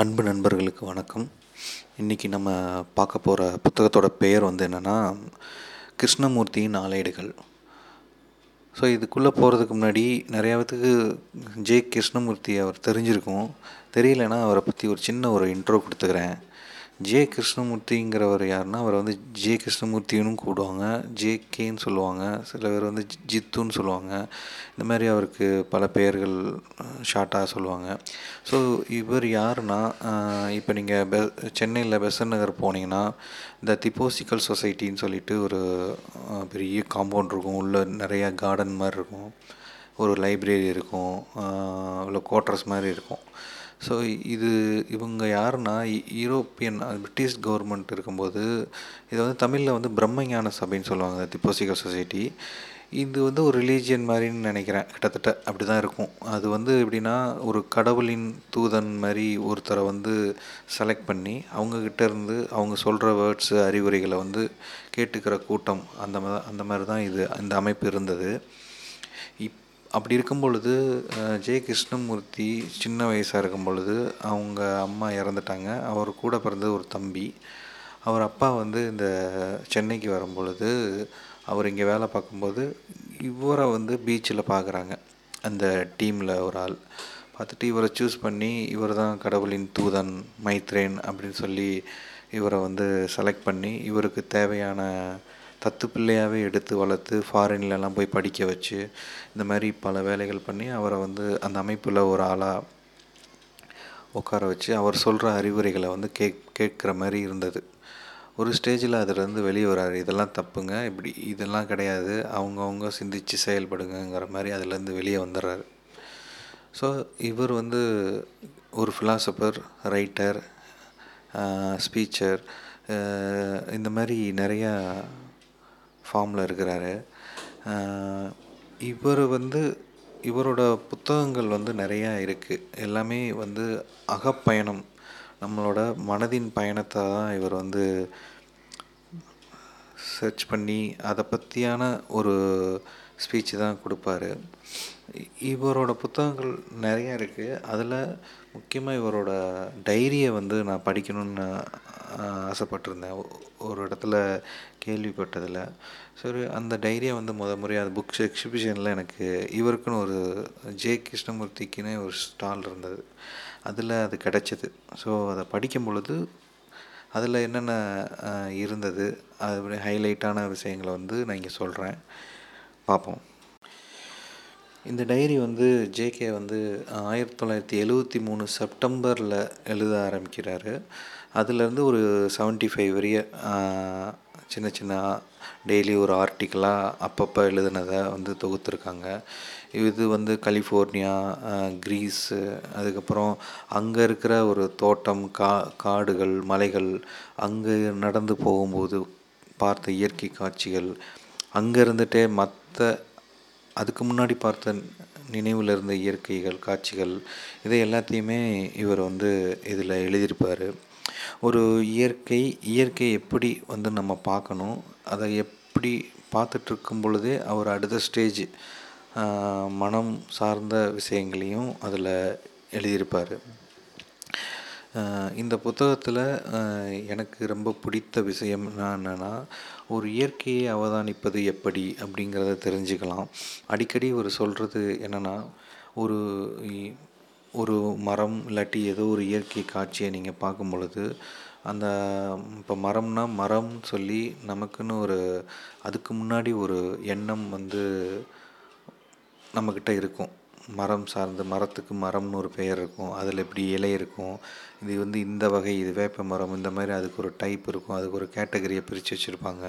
அன்பு நண்பர்களுக்கு வணக்கம். இன்றைக்கி நம்ம பார்க்க போகிற புத்தகத்தோட பெயர் வந்து என்னென்னா கிருஷ்ணமூர்த்தியின் நாளேடுகள் ஸோ இதுக்குள்ளே போகிறதுக்கு முன்னாடி நிறையாவதுக்கு பேத்துக்கு ஜே கிருஷ்ணமூர்த்தி அவர் தெரிஞ்சிருக்கும். தெரியலனா அவரை பற்றி ஒரு சின்ன ஒரு இன்ட்ரோ கொடுத்துக்கிறேன். ஜே கிருஷ்ணமூர்த்திங்கிறவர் யாருன்னா அவரை வந்து ஜே கிருஷ்ணமூர்த்தின்னு கூடுவாங்க. ஜே கேன்னு சொல்லுவாங்க. சில பேர் வந்து ஜித்துன்னு சொல்லுவாங்க. இந்த மாதிரி அவருக்கு பல பெயர்கள் ஷார்ட்டாக சொல்லுவாங்க. ஸோ இவர் யாருன்னா இப்போ நீங்கள் பெ சென்னையில் பெசன் நகர் போனீங்கன்னா இந்த திப்போசிக்கல் சொசைட்டின்னு சொல்லிட்டு ஒரு பெரிய காம்பவுண்ட் இருக்கும். உள்ள நிறையா கார்டன் மாதிரி இருக்கும். ஒரு லைப்ரரி இருக்கும். இல்லை குவார்ட்டர்ஸ் மாதிரி இருக்கும். ஸோ இது இவங்க யாருன்னா யூரோப்பியன் பிரிட்டிஷ் கவர்மெண்ட் இருக்கும்போது இது வந்து தமிழில் வந்து பிரம்மஞான சபைன்னு சொல்லுவாங்க திப்போசிக்கல் சொசைட்டி இது வந்து ஒரு ரிலீஜியன் மாதிரின்னு நினைக்கிறேன். கிட்டத்தட்ட அப்படி தான் இருக்கும். அது வந்து எப்படின்னா ஒரு கடவுளின் தூதன் மாதிரி ஒருத்தரை வந்து செலக்ட் பண்ணி அவங்கக்கிட்ட இருந்து அவங்க சொல்கிற வேர்ட்ஸு அறிவுரைகளை வந்து கேட்டுக்கிற கூட்டம் அந்த மா அந்த மாதிரி தான் இது அந்த அமைப்பு இருந்தது. அப்படி இருக்கும் பொழுது ஜெய கிருஷ்ணமூர்த்தி சின்ன வயசாக இருக்கும் பொழுது அவங்க அம்மா இறந்துட்டாங்க. அவர் கூட பிறந்த ஒரு தம்பி. அவர் அப்பா வந்து இந்த சென்னைக்கு வரும் பொழுது அவர் இங்கே வேலை பார்க்கும்போது இவரை வந்து பீச்சில் பார்க்குறாங்க. அந்த டீமில் ஒரு ஆள். பார்த்துட்டு இவரை சூஸ் பண்ணி இவர் தான் கடவுளின் தூதன் மைத்ரேன் அப்படின்னு சொல்லி இவரை வந்து செலக்ட் பண்ணி இவருக்கு தேவையான தத்து பிள்ளையாகவே எடுத்து வளர்த்து ஃபாரின்லலாம் போய் படிக்க வச்சு இந்த மாதிரி பல வேலைகள் பண்ணி அவரை வந்து அந்த அமைப்பில் ஒரு ஆளாக உட்கார வச்சு அவர் சொல்கிற அறிவுரைகளை வந்து கேக் கேட்குற மாதிரி இருந்தது. ஒரு ஸ்டேஜில் அதுலேருந்து வெளியே வராரு. இதெல்லாம் தப்புங்க. இப்படி இதெல்லாம் கிடையாது. அவங்கவுங்க சிந்திச்சு செயல்படுங்கங்கிற மாதிரி அதுலேருந்து வெளியே வந்துடுறாரு ஸோ இவர் வந்து ஒரு ஃபிலாசபர் ரைட்டர் ஸ்பீச்சர் இந்த மாதிரி நிறையா ஃபார்மில் இருக்கிறாரு. இவர் வந்து இவரோட புத்தகங்கள் வந்து நிறையா இருக்குது எல்லாமே வந்து அகப்பயணம். நம்மளோட மனதின் பயணத்தை தான் இவர் வந்து சர்ச் பண்ணி அதை பற்றியான ஒரு ஸ்பீச் தான் கொடுப்பாரு. இவரோட புத்தகங்கள் நிறையா இருக்குது அதில் முக்கியமாக இவரோட டைரியை வந்து நான் படிக்கணும்னு ஆசைப்பட்டிருந்தேன். ஒரு இடத்துல கேள்விப்பட்டதில் சரி அந்த டைரியை வந்து முத முறையாக அது புக்ஸ் எக்ஸிபிஷனில் எனக்கு இவருக்குன்னு ஒரு ஜே கிருஷ்ணமூர்த்திக்குன்னு ஒரு ஸ்டால் இருந்தது. அதில் அது கிடச்சிது. ஸோ அதை படிக்கும் பொழுது அதில் என்னென்ன இருந்தது அது ஹைலைட்டான விஷயங்களை வந்து நான் இங்கே சொல்கிறேன் பார்ப்போம். இந்த டைரி வந்து ஜேகே வந்து ஆயிரத்தி தொள்ளாயிரத்தி எழுவத்தி மூணு செப்டம்பரில் எழுத ஆரம்பிக்கிறாரு. அதுலேருந்து ஒரு செவன்ட்டி ஃபைவ் வரைய சின்ன சின்ன டெய்லி ஒரு ஆர்டிக்கலாக அப்பப்போ எழுதுனதை வந்து தொகுத்துருக்காங்க. இது வந்து கலிஃபோர்னியா க்ரீஸு அதுக்கப்புறம் அங்கே இருக்கிற ஒரு தோட்டம் கா காடுகள் மலைகள் அங்கே நடந்து போகும்போது பார்த்த இயற்கை காட்சிகள் அங்கே இருந்துகிட்டே மற்ற அதுக்கு முன்னாடி பார்த்த நினைவில் இருந்த இயற்கைகள் காட்சிகள் இதை எல்லாத்தையுமே இவர் வந்து இதில் எழுதியிருப்பார். ஒரு இயற்கை இயற்கை எப்படி வந்து நம்ம பார்க்கணும் அதை எப்படி பார்த்துட்ருக்கும் பொழுதே அவர் அடுத்த ஸ்டேஜ் மனம் சார்ந்த விஷயங்களையும் அதில் எழுதியிருப்பார். இந்த புத்தகத்தில் எனக்கு ரொம்ப பிடித்த விஷயம் என்னென்னா ஒரு இயற்கையை அவதானிப்பது எப்படி அப்படிங்கிறத தெரிஞ்சுக்கலாம். அடிக்கடி ஒரு சொல்கிறது என்னென்னா ஒரு ஒரு மரம் இல்லாட்டி ஏதோ ஒரு இயற்கை காட்சியை நீங்கள் பார்க்கும் பொழுது அந்த இப்போ மரம்னா மரம் சொல்லி நமக்குன்னு ஒரு அதுக்கு முன்னாடி ஒரு எண்ணம் வந்து நம்மக்கிட்ட இருக்கும். மரம் சார்ந்து மரத்துக்கு மரம்னு ஒரு பெயர் இருக்கும். அதில் இப்படி இலை இருக்கும். இது வந்து இந்த வகை இது வேப்ப மரம் இந்த மாதிரி அதுக்கு ஒரு டைப் இருக்கும். அதுக்கு ஒரு கேட்டகரியை பிரித்து வச்சுருப்பாங்க.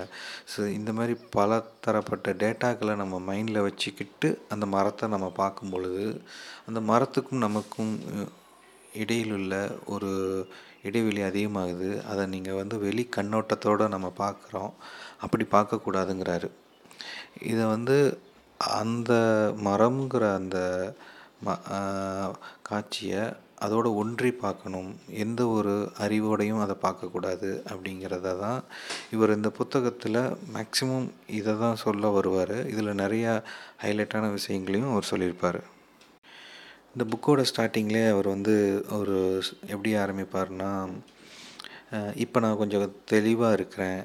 ஸோ இந்த மாதிரி பல தரப்பட்ட டேட்டாக்களை நம்ம மைண்டில் வச்சுக்கிட்டு அந்த மரத்தை நம்ம பார்க்கும் பொழுது அந்த மரத்துக்கும் நமக்கும் இடையிலுள்ள ஒரு இடைவெளி அதிகமாகுது. அதை நீங்கள் வந்து வெளி கண்ணோட்டத்தோடு நம்ம பார்க்குறோம். அப்படி பார்க்கக்கூடாதுங்கிறாரு. இதை வந்து அந்த மரம்ங்கிற அந்த ம காட்சியை அதோட ஒன்றி பார்க்கணும். எந்த ஒரு அறிவோடையும் அதை பார்க்கக்கூடாது அப்படிங்கிறத தான் இவர் இந்த புத்தகத்தில் மேக்ஸிமம் இதை தான் சொல்ல வருவார். இதில் நிறையா ஹைலைட்டான விஷயங்களையும் அவர் சொல்லியிருப்பார். இந்த புக்கோட ஸ்டார்டிங்லேயே அவர் வந்து ஒரு எப்படி ஆரம்பிப்பார்னா இப்போ நான் கொஞ்சம் தெளிவாக இருக்கிறேன்.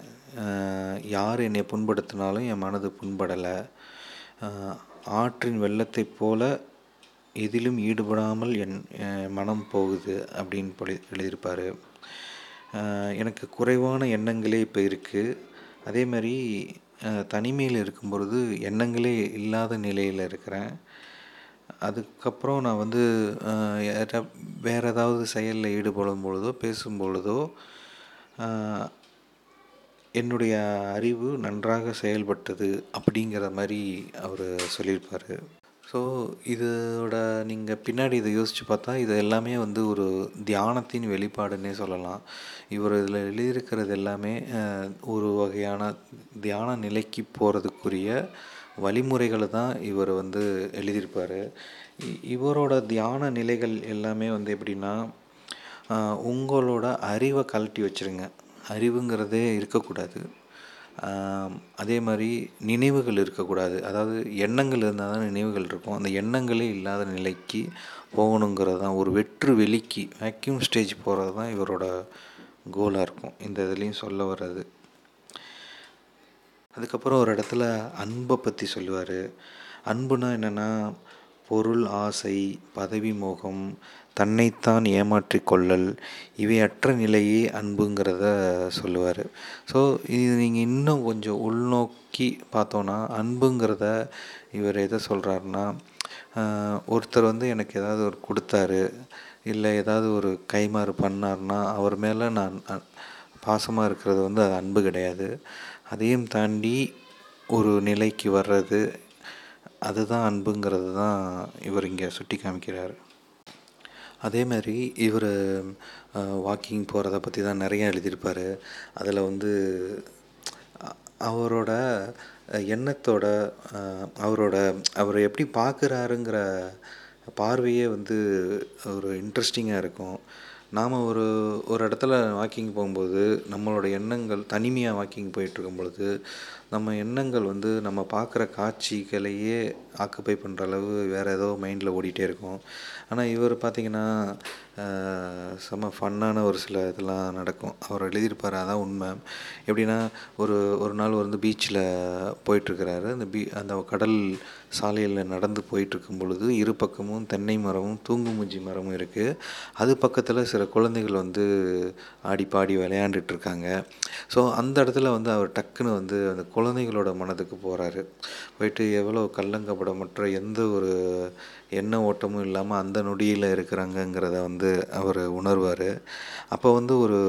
யார் என்னை புண்படுத்தினாலும் என் மனது புண்படலை. ஆற்றின் வெள்ளத்தைப் போல எதிலும் ஈடுபடாமல் என் மனம் போகுது அப்படின்னு சொல்லி எழுதியிருப்பார். எனக்கு குறைவான எண்ணங்களே இப்போ இருக்குது அதே மாதிரி தனிமையில் இருக்கும் பொழுது எண்ணங்களே இல்லாத நிலையில் இருக்கிறேன். அதுக்கப்புறம் நான் வந்து வேறு ஏதாவது செயலில் ஈடுபடும் பொழுதோ பேசும் பொழுதோ என்னுடைய அறிவு நன்றாக செயல்பட்டது அப்படிங்கிற மாதிரி அவர் சொல்லியிருப்பார். ஸோ இதோட நீங்கள் பின்னாடி இதை யோசித்து பார்த்தா இது எல்லாமே வந்து ஒரு தியானத்தின் வெளிப்பாடுன்னே சொல்லலாம். இவர் இதில் எழுதியிருக்கிறது எல்லாமே ஒரு வகையான தியான நிலைக்கு போகிறதுக்குரிய வழிமுறைகளை தான் இவர் வந்து எழுதியிருப்பார். இவரோட தியான நிலைகள் எல்லாமே வந்து எப்படின்னா உங்களோட அறிவை கழட்டி வச்சிருங்க. அறிவுங்கிறதே இருக்கக்கூடாது. அதே மாதிரி நினைவுகள் இருக்கக்கூடாது. அதாவது எண்ணங்கள் இருந்தால் தான் நினைவுகள் இருக்கும். அந்த எண்ணங்களே இல்லாத நிலைக்கு போகணுங்கிறது தான் ஒரு வெற்று வெளிக்கு வேக்யூம் ஸ்டேஜ் போகிறது தான் இவரோட கோலாக இருக்கும். இந்த இதுலேயும் சொல்ல வர்றது. அதுக்கப்புறம் ஒரு இடத்துல அன்பை பற்றி சொல்லுவார். அன்புனா என்னென்னா பொருள் ஆசை பதவி மோகம் தன்னைத்தான் ஏமாற்றிக் கொள்ளல் இவையற்ற நிலையே அன்புங்கிறத சொல்லுவார். ஸோ இது நீங்கள் இன்னும் கொஞ்சம் உள்நோக்கி பார்த்தோன்னா அன்புங்கிறத இவர் எதை சொல்கிறாருன்னா ஒருத்தர் வந்து எனக்கு ஏதாவது ஒரு கொடுத்தாரு இல்லை ஏதாவது ஒரு கைமாறு பண்ணார்னா அவர் மேலே நான் பாசமாக இருக்கிறது வந்து அது அன்பு கிடையாது. அதையும் தாண்டி ஒரு நிலைக்கு வர்றது அதுதான் அன்புங்கிறது தான் இவர் இங்கே சுட்டி காமிக்கிறார் அதே மாதிரி இவர் வாக்கிங் போகிறத பற்றி தான் நிறையா எழுதியிருப்பார். அதில் வந்து அவரோட எண்ணத்தோட அவரோட அவர் எப்படி பார்க்குறாருங்கிற பார்வையே வந்து ஒரு இன்ட்ரெஸ்டிங்காக இருக்கும். நாம் ஒரு ஒரு இடத்துல வாக்கிங் போகும்போது நம்மளோட எண்ணங்கள் தனிமையாக வாக்கிங் போயிட்டுருக்கும் பொழுது நம்ம எண்ணங்கள் வந்து நம்ம பார்க்குற காட்சிகளையே ஆக்குப்பை பண்ணுற அளவு வேறு ஏதோ மைண்டில் ஓடிட்டே இருக்கும். ஆனால் இவர் பார்த்திங்கன்னா செம்ம ஃபன்னான ஒரு சில இதெல்லாம் நடக்கும். அவர் எழுதியிருப்பார் அதான் உண்மை. எப்படின்னா ஒரு ஒரு நாள் வந்து பீச்சில் போயிட்டுருக்கிறாரு. அந்த பீ அந்த கடல் சாலையில் நடந்து போயிட்டுருக்கும் பொழுது இரு பக்கமும் தென்னை மரமும் தூங்குமூஞ்சி மரமும் இருக்குது அது பக்கத்தில் சில குழந்தைகள் வந்து ஆடி பாடி விளையாண்டுட்டு இருக்காங்க ஸோ அந்த இடத்துல வந்து அவர் டக்குன்னு வந்து அந்த குழந்தைகளோட மனதுக்கு போகிறாரு போயிட்டு எவ்வளோ கல்லங்கப்படமற்ற எந்த ஒரு எண்ண ஓட்டமும் இல்லாமல் அந்த நொடியில் இருக்கிறாங்கங்கிறத வந்து அவர் உணர்வார். அப்போ வந்து ஒரு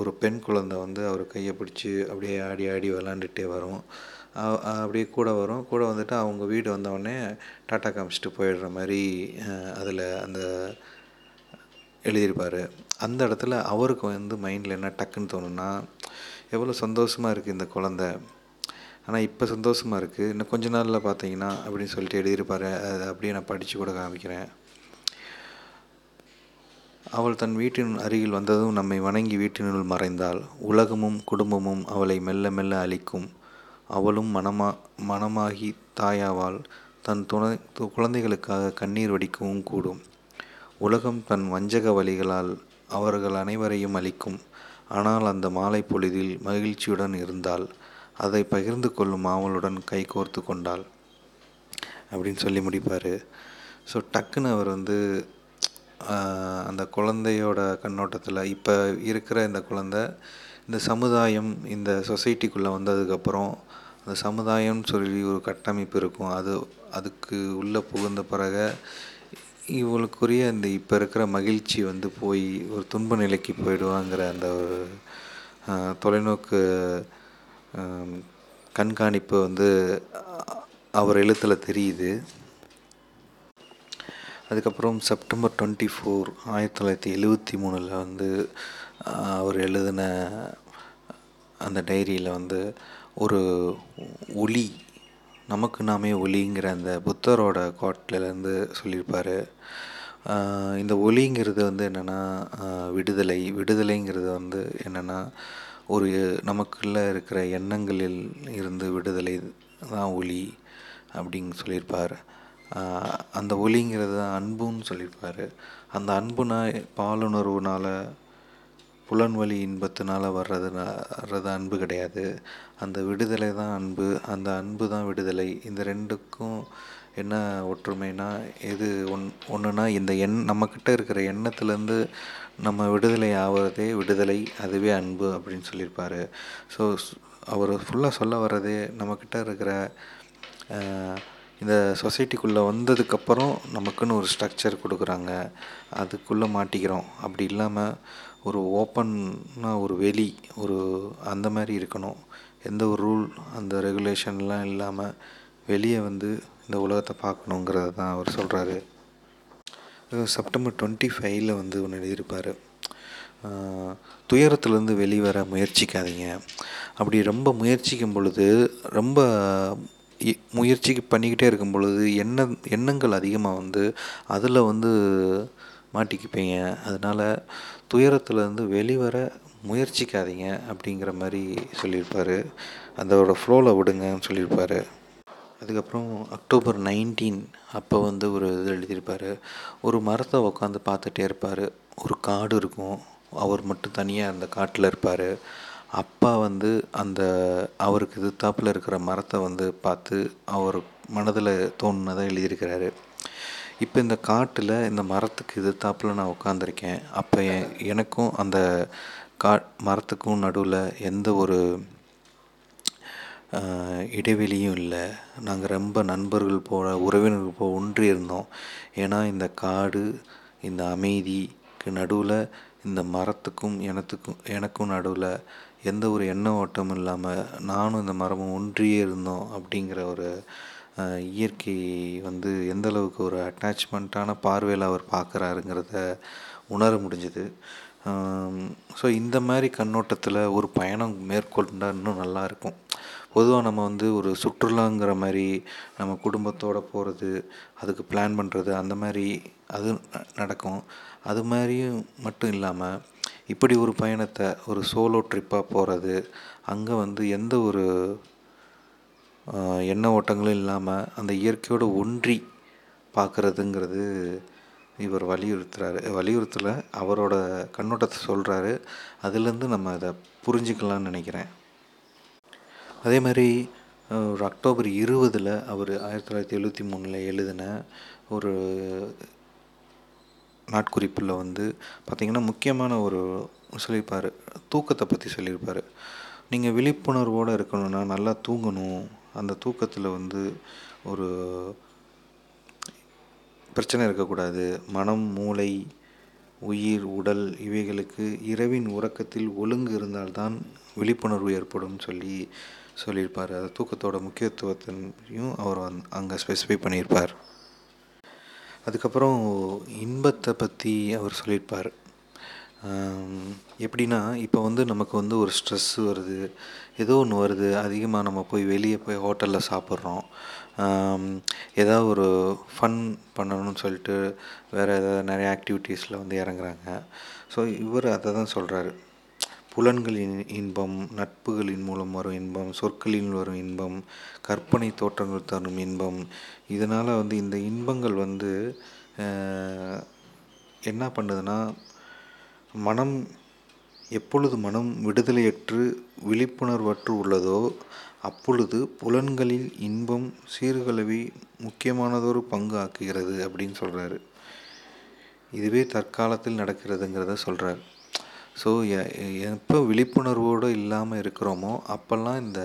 ஒரு பெண் குழந்தை வந்து அவர் கையை பிடிச்சி அப்படியே ஆடி ஆடி விளாண்டுட்டே வரும். அப்படியே கூட வரும். கூட வந்துட்டு அவங்க வீடு வந்தவுடனே டாட்டா காமிச்சிட்டு போயிடுற மாதிரி அதில் அந்த எழுதியிருப்பார். அந்த இடத்துல அவருக்கு வந்து மைண்டில் என்ன டக்குன்னு தோணுன்னா எவ்வளோ சந்தோஷமாக இருக்குது இந்த குழந்த. ஆனால் இப்போ சந்தோஷமாக இருக்குது இன்னும் கொஞ்ச நாளில் பார்த்தீங்கன்னா அப்படின்னு சொல்லிட்டு எழுதியிருப்பாரு. அதை அப்படியே நான் படித்து கூட காமிக்கிறேன். அவள் தன் வீட்டின் அருகில் வந்ததும் நம்மை வணங்கி வீட்டினுள் மறைந்தாள். உலகமும் குடும்பமும் அவளை மெல்ல மெல்ல அழிக்கும். அவளும் மனமா மனமாகி தாயாவாள். தன் துணை குழந்தைகளுக்காக கண்ணீர் வடிக்கவும் கூடும். உலகம் தன் வஞ்சக வழிகளால் அவர்கள் அனைவரையும் அழிக்கும். ஆனால் அந்த மாலை பொழுதில் மகிழ்ச்சியுடன் இருந்தாள். அதை பகிர்ந்து கொள்ளும் ஆவலுடன் கைகோர்த்து கொண்டாள். அப்படின்னு சொல்லி முடிப்பார். ஸோ டக்குன்னு அவர் வந்து அந்த குழந்தையோட கண்ணோட்டத்தில் இப்போ இருக்கிற இந்த குழந்தை இந்த சமுதாயம் இந்த சொசைட்டிக்குள்ளே வந்ததுக்கப்புறம் அந்த சமுதாயம்னு சொல்லி ஒரு கட்டமைப்பு இருக்கும். அது அதுக்கு உள்ளே புகுந்த பிறகு இவளுக்குரிய இந்த இப்போ இருக்கிற மகிழ்ச்சி வந்து போய் ஒரு துன்ப நிலைக்கு போயிடுவாங்கிற அந்த ஒரு தொலைநோக்கு கண்காணிப்பு வந்து அவர் எழுத்தில் தெரியுது. அதுக்கப்புறம் செப்டம்பர் டுவெண்ட்டி ஃபோர் ஆயிரத்தி தொள்ளாயிரத்தி எழுவத்தி மூணில் வந்து அவர் எழுதின அந்த டைரியில் வந்து ஒரு ஒளி நமக்கு நாமே ஒளிங்கிற அந்த புத்தரோட கோட்லேருந்து சொல்லியிருப்பார். இந்த ஒளிங்கிறது வந்து என்னென்னா விடுதலை விடுதலைங்கிறது வந்து என்னென்னா ஒரு நமக்குள்ளே இருக்கிற எண்ணங்களில் இருந்து விடுதலை தான் ஒளி அப்படின்னு சொல்லியிருப்பார். அந்த ஒளிங்கிறது தான் அன்புன்னு சொல்லியிருப்பார். அந்த அன்புனா பாலுணர்வுனால் புலன்வழி இன்பத்தினால் வர்றதுனா வர்றது அன்பு கிடையாது. அந்த விடுதலை தான் அன்பு. அந்த அன்பு தான் விடுதலை. இந்த ரெண்டுக்கும் என்ன ஒற்றுமைனா எது ஒன் ஒன்றுனா இந்த எண் நம்மக்கிட்ட இருக்கிற எண்ணத்துலேருந்து நம்ம விடுதலை ஆவதே விடுதலை அதுவே அன்பு அப்படின்னு சொல்லியிருப்பார். ஸோ அவர் ஃபுல்லாக சொல்ல வர்றதே நம்மக்கிட்ட இருக்கிற இந்த சொசைட்டிக்குள்ளே வந்ததுக்கப்புறம் நமக்குன்னு ஒரு ஸ்ட்ரக்சர் கொடுக்குறாங்க. அதுக்குள்ளே மாட்டிக்கிறோம். அப்படி இல்லாமல் ஒரு ஓப்பன்னாக ஒரு வெளி ஒரு அந்த மாதிரி இருக்கணும். எந்த ஒரு ரூல் அந்த ரெகுலேஷன்லாம் இல்லாமல் வெளியே வந்து இந்த உலகத்தை பார்க்கணுங்கிறத தான் அவர் சொல்கிறாரு செப்டம்பர் டுவெண்ட்டி ஃபைவ்ல வந்து ஒன்று எழுதியிருப்பார். துயரத்துலேருந்து வெளிவர முயற்சிக்காதீங்க. அப்படி ரொம்ப முயற்சிக்கும் பொழுது ரொம்ப முயற்சிக்கு பண்ணிக்கிட்டே இருக்கும் பொழுது எண்ண எண்ணங்கள் அதிகமாக வந்து அதில் வந்து மாட்டிக்குப்பீங்க. அதனால் துயரத்துலேருந்து வெளிவர முயற்சிக்காதீங்க அப்படிங்கிற மாதிரி சொல்லியிருப்பார். அதோட ஃப்ளோவில் விடுங்கன்னு சொல்லியிருப்பார். அதுக்கப்புறம் அக்டோபர் நைன்டீன் அப்போ வந்து ஒரு இது எழுதியிருப்பார். ஒரு மரத்தை உட்காந்து பார்த்துட்டே இருப்பார். ஒரு காடு இருக்கும். அவர் மட்டும் தனியாக அந்த காட்டில் இருப்பார். அப்பா வந்து அந்த அவருக்கு எதிர்த்தாப்புல இருக்கிற மரத்தை வந்து பார்த்து அவர் மனதில் தோணுனதை எழுதியிருக்கிறாரு. இப்போ இந்த காட்டில் இந்த மரத்துக்கு எதிர்த்தாப்புல நான் உட்காந்துருக்கேன் அப்போ எனக்கும் அந்த கா மரத்துக்கும் நடுவில் எந்த ஒரு இடைவெளியும் இல்லை. நாங்கள் ரொம்ப நண்பர்கள் போல உறவினர்கள் போல் ஒன்றி இருந்தோம். ஏன்னா இந்த காடு இந்த அமைதிக்கு நடுவில் இந்த மரத்துக்கும் எனத்துக்கும் எனக்கும் நடுவில் எந்த ஒரு எண்ண ஓட்டமும் இல்லாமல் நானும் இந்த மரமும் ஒன்றியே இருந்தோம் அப்படிங்கிற ஒரு இயற்கை வந்து எந்த அளவுக்கு ஒரு அட்டாச்மெண்ட்டான பார்வையில் அவர் பார்க்குறாருங்கிறத உணர முடிஞ்சுது. ஸோ இந்த மாதிரி கண்ணோட்டத்தில் ஒரு பயணம் மேற்கொண்டால் இன்னும் நல்லாயிருக்கும் பொதுவாக நம்ம வந்து ஒரு சுற்றுலாங்கிற மாதிரி நம்ம குடும்பத்தோடு போகிறது அதுக்கு பிளான் பண்ணுறது அந்த மாதிரி அது நடக்கும். அது மாதிரியும் மட்டும் இல்லாமல் இப்படி ஒரு பயணத்தை ஒரு சோலோ ட்ரிப்பாக போகிறது அங்கே வந்து எந்த ஒரு எண்ண ஓட்டங்களும் இல்லாமல் அந்த இயற்கையோடு ஒன்றி பார்க்குறதுங்கிறது இவர் வலியுறுத்துறாரு. வலியுறுத்தலை அவரோட கண்ணோட்டத்தை சொல்கிறாரு அதுலேருந்து நம்ம அதை புரிஞ்சுக்கலாம்னு நினைக்கிறேன். அதே மாதிரி ஒரு அக்டோபர் இருபதில் அவர் ஆயிரத்தி தொள்ளாயிரத்தி எழுபத்தி மூணில் எழுதின ஒரு நாட்குறிப்பில் வந்து பார்த்திங்கன்னா முக்கியமான ஒரு சொல்லியிருப்பார். தூக்கத்தை பற்றி சொல்லியிருப்பார். நீங்கள் விழிப்புணர்வோடு இருக்கணும்னா நல்லா தூங்கணும். அந்த தூக்கத்தில் வந்து ஒரு பிரச்சனை இருக்கக்கூடாது. மனம் மூளை உயிர் உடல் இவைகளுக்கு இரவின் உறக்கத்தில் ஒழுங்கு இருந்தால்தான் விழிப்புணர்வு ஏற்படும் சொல்லி சொல்லியிருப்பார். அது தூக்கத்தோட முக்கியத்துவத்தையும் அவர் வந் அங்கே ஸ்பெசிஃபை பண்ணியிருப்பார். அதுக்கப்புறம் இன்பத்தை பற்றி அவர் சொல்லியிருப்பார். எப்படின்னா இப்போ வந்து நமக்கு வந்து ஒரு ஸ்ட்ரெஸ்ஸு வருது. ஏதோ ஒன்று வருது. அதிகமாக நம்ம போய் வெளியே போய் ஹோட்டலில் சாப்பிட்றோம். ஏதாவது ஒரு ஃபன் பண்ணணும்னு சொல்லிட்டு வேறு ஏதாவது நிறைய ஆக்டிவிட்டீஸில் வந்து இறங்குறாங்க. ஸோ இவர் அதை தான் சொல்கிறாரு புலன்களின் இன்பம் நட்புகளின் மூலம் வரும் இன்பம் சொற்களில் வரும் இன்பம் கற்பனை தோற்றங்கள் தரும் இன்பம். இதனால் வந்து இந்த இன்பங்கள் வந்து என்ன பண்ணுதுன்னா மனம் எப்பொழுது மனம் விடுதலையற்று விழிப்புணர்வற்று உள்ளதோ அப்பொழுது புலன்களில் இன்பம் சீர்கழுவி முக்கியமானதொரு பங்கு ஆக்குகிறது அப்படின்னு சொல்கிறாரு இதுவே தற்காலத்தில் நடக்கிறதுங்கிறத சொல்கிறார் ஸோ எப்போ விழிப்புணர்வோடு இல்லாமல் இருக்கிறோமோ அப்போல்லாம் இந்த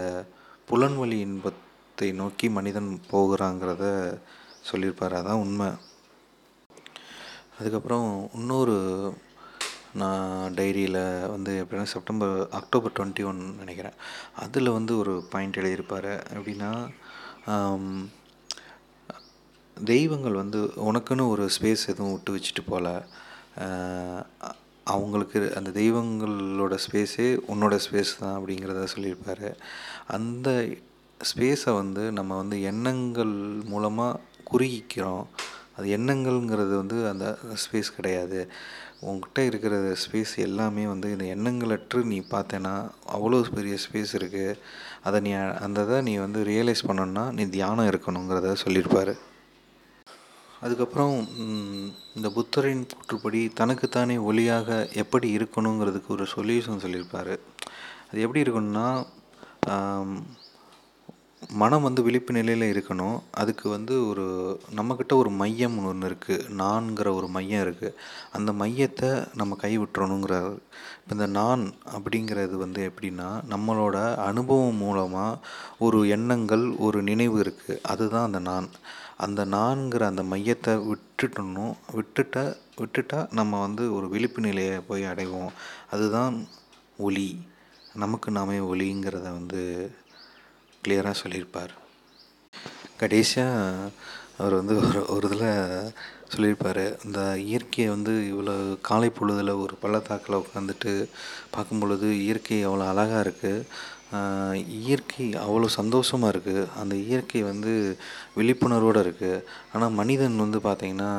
புலன்வழி இன்பத்தை நோக்கி மனிதன் போகிறாங்கிறத சொல்லியிருப்பார். அதான் உண்மை. அதுக்கப்புறம் இன்னொரு நான் டைரியில் வந்து எப்படின்னா செப்டம்பர் அக்டோபர் டுவெண்ட்டி ஒன் நினைக்கிறேன். அதில் வந்து ஒரு பாயிண்ட் எழுதியிருப்பார். எப்படின்னா தெய்வங்கள் வந்து உனக்குன்னு ஒரு ஸ்பேஸ் எதுவும் விட்டு வச்சுட்டு போகல அவங்களுக்கு அந்த தெய்வங்களோட ஸ்பேஸே உன்னோட ஸ்பேஸ் தான் அப்படிங்கிறத சொல்லியிருப்பார். அந்த ஸ்பேஸை வந்து நம்ம வந்து எண்ணங்கள் மூலமாக குறுகிக்கிறோம். அது எண்ணங்கள்ங்கிறது வந்து அந்த ஸ்பேஸ் கிடையாது. உங்ககிட்ட இருக்கிற ஸ்பேஸ் எல்லாமே வந்து இந்த எண்ணங்களற்று நீ பார்த்தேன்னா அவ்வளோ பெரிய ஸ்பேஸ் இருக்குது அதை நீ அந்த இதை நீ வந்து ரியலைஸ் பண்ணணுன்னா நீ தியானம் இருக்கணுங்கிறத சொல்லியிருப்பார். அதுக்கப்புறம் இந்த புத்தரின் கூற்றுப்படி தனக்குத்தானே ஒளியாக எப்படி இருக்கணுங்கிறதுக்கு ஒரு சொல்யூஷன் சொல்லியிருப்பாரு. அது எப்படி இருக்கணும்னா மனம் வந்து விழிப்பு நிலையில் இருக்கணும். அதுக்கு வந்து ஒரு நம்மக்கிட்ட ஒரு மையம் ஒன்று இருக்குது நான்கிற ஒரு மையம் இருக்குது அந்த மையத்தை நம்ம கைவிட்டுறணுங்கிறார் இப்போ இந்த நான் அப்படிங்கிறது வந்து எப்படின்னா நம்மளோட அனுபவம் மூலமாக ஒரு எண்ணங்கள் ஒரு நினைவு இருக்குது அதுதான் அந்த நான். அந்த நான்கிற அந்த மையத்தை விட்டுட்டணும் விட்டுட்டா விட்டுட்டா நம்ம வந்து ஒரு விழிப்பு நிலையை போய் அடைவோம். அதுதான் ஒளி. நமக்கு நாமே ஒளிங்கிறத வந்து கிளியராக சொல்லியிருப்பார். கடைசியாக அவர் வந்து ஒரு ஒரு இதில் சொல்லியிருப்பார் இந்த இயற்கையை வந்து இவ்வளோ காலை பொழுதில் ஒரு பள்ளத்தாக்கில் உட்காந்துட்டு பார்க்கும் பொழுது இயற்கை அவ்வளோ அழகாக இருக்குது இயற்கை அவ்வளோ சந்தோஷமாக இருக்குது அந்த இயற்கை வந்து விழிப்புணர்வோடு இருக்குது ஆனால் மனிதன் வந்து பார்த்திங்கன்னா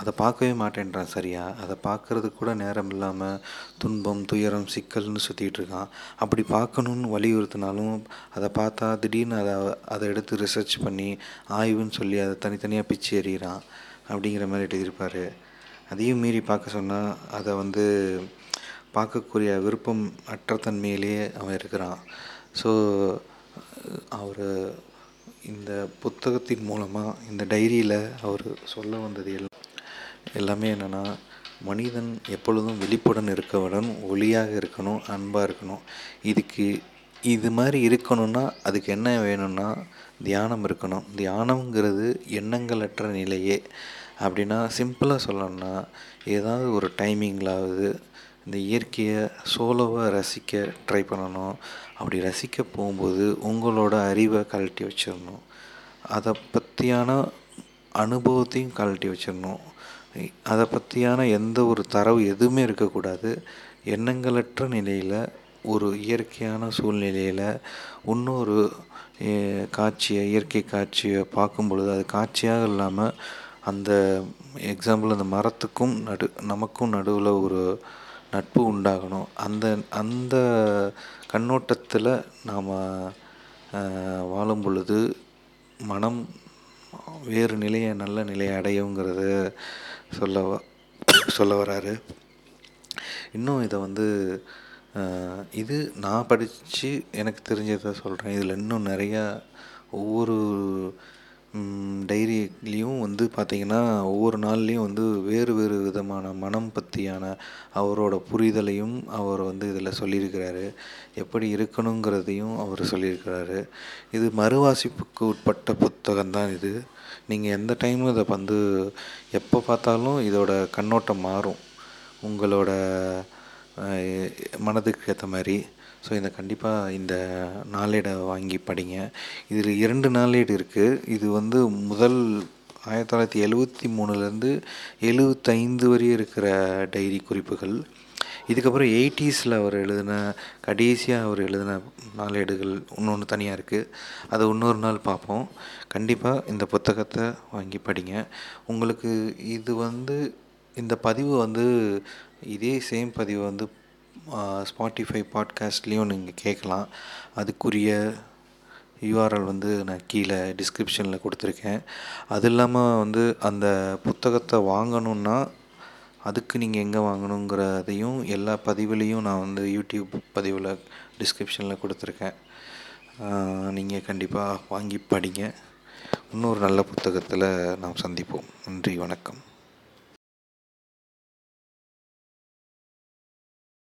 அதை பார்க்கவே மாட்டேன்றான் சரியா. அதை பார்க்குறதுக்கு கூட நேரம் இல்லாமல் துன்பம் துயரம் சிக்கல்னு சுற்றிட்டு இருக்கான். அப்படி பார்க்கணுன்னு வலியுறுத்தினாலும் அதை பார்த்தா திடீர்னு அதை அதை எடுத்து ரிசர்ச் பண்ணி ஆய்வுன்னு சொல்லி அதை தனித்தனியாக பிச்சு எறிகிறான் அப்படிங்கிற மாதிரி எழுதியிருப்பார். அதையும் மீறி பார்க்க சொன்னால் அதை வந்து பார்க்கக்கூடிய விருப்பம் அற்ற தன்மையிலேயே அவன் இருக்கிறான். ஸோ அவர் இந்த புத்தகத்தின் மூலமாக இந்த டைரியில் அவர் சொல்ல வந்தது எல்லாம் எல்லாமே என்னென்னா மனிதன் எப்பொழுதும் விழிப்புடன் இருக்கவுடன் ஒளியாக இருக்கணும் அன்பாக இருக்கணும். இதுக்கு இது மாதிரி இருக்கணும்னா அதுக்கு என்ன வேணும்னா தியானம் இருக்கணும். தியானம்ங்கிறது எண்ணங்களற்ற நிலையே. அப்படின்னா சிம்பிளாக சொல்லணும்னா ஏதாவது ஒரு டைமிங்களாவது இந்த இயற்கையை சோலோவாக ரசிக்க ட்ரை பண்ணணும். அப்படி ரசிக்க போகும்போது உங்களோட அறிவை கழட்டி வச்சிடணும். அதை பற்றியான அனுபவத்தையும் கழட்டி வச்சிடணும். அதை பற்றியான எந்த ஒரு தரவு எதுவுமே இருக்கக்கூடாது. எண்ணங்களற்ற நிலையில் ஒரு இயற்கையான சூழ்நிலையில் இன்னொரு காட்சியை இயற்கை காட்சியை பார்க்கும் பொழுது அது காட்சியாக இல்லாமல் அந்த எக்ஸாம்பிள் அந்த மரத்துக்கும் நடு நமக்கும் நடுவில் ஒரு நட்பு உண்டாகணும். அந்த அந்த கண்ணோட்டத்தில் நாம் வாழும் பொழுது மனம் வேறு நிலையை நல்ல நிலையை அடையுங்கிறத சொல்ல சொல்ல வராரு. இன்னும் இதை வந்து இது நான் படித்து எனக்கு தெரிஞ்சதை சொல்கிறேன் இதில் இன்னும் நிறையா ஒவ்வொரு டைரியிலையும் வந்து பார்த்திங்கன்னா ஒவ்வொரு நாள்லேயும் வந்து வேறு வேறு விதமான மனம் பற்றியான அவரோட புரிதலையும் அவர் வந்து இதில் சொல்லியிருக்கிறாரு. எப்படி இருக்கணுங்கிறதையும் அவர் சொல்லியிருக்கிறாரு. இது மறுவாசிப்புக்கு உட்பட்ட புத்தகம் தான் இது. நீங்கள் எந்த டைமும் இதை வந்து எப்போ பார்த்தாலும் இதோட கண்ணோட்டம் மாறும். உங்களோட மனதுக்கு ஏற்ற மாதிரி. ஸோ இதை கண்டிப்பாக இந்த நாளேடை வாங்கி படிங்க. இதில் இரண்டு நாளேடு இருக்குது இது வந்து முதல் ஆயிரத்தி தொள்ளாயிரத்தி எழுவத்தி மூணுலேருந்து எழுவத்தைந்து வரையும் இருக்கிற டைரி குறிப்புகள். இதுக்கப்புறம் எயிட்டிஸில் அவர் எழுதின கடைசியாக அவர் எழுதின நாளேடுகள் இன்னொன்று தனியாக இருக்குது அதை இன்னொரு நாள் பார்ப்போம். கண்டிப்பாக இந்த புத்தகத்தை வாங்கி படிங்க. உங்களுக்கு இது வந்து இந்த பதிவு வந்து இதே சேம் பதிவு வந்து ஸ்பாட்டிஃபை பாட்காஸ்ட்லேயும் நீங்கள் கேட்கலாம் அதுக்குரிய யூஆர்எல் வந்து நான் கீழே டிஸ்கிரிப்ஷனில் கொடுத்துருக்கேன். அது இல்லாமல் வந்து அந்த புத்தகத்தை வாங்கணுன்னா அதுக்கு நீங்கள் எங்கே வாங்கணுங்கிறதையும் எல்லா பதிவுலேயும் நான் வந்து யூடியூப் பதிவில் டிஸ்கிரிப்ஷனில் கொடுத்துருக்கேன். நீங்கள் கண்டிப்பாக வாங்கி படிங்க. இன்னொரு நல்ல புத்தகத்தில் நாம் சந்திப்போம். நன்றி வணக்கம்.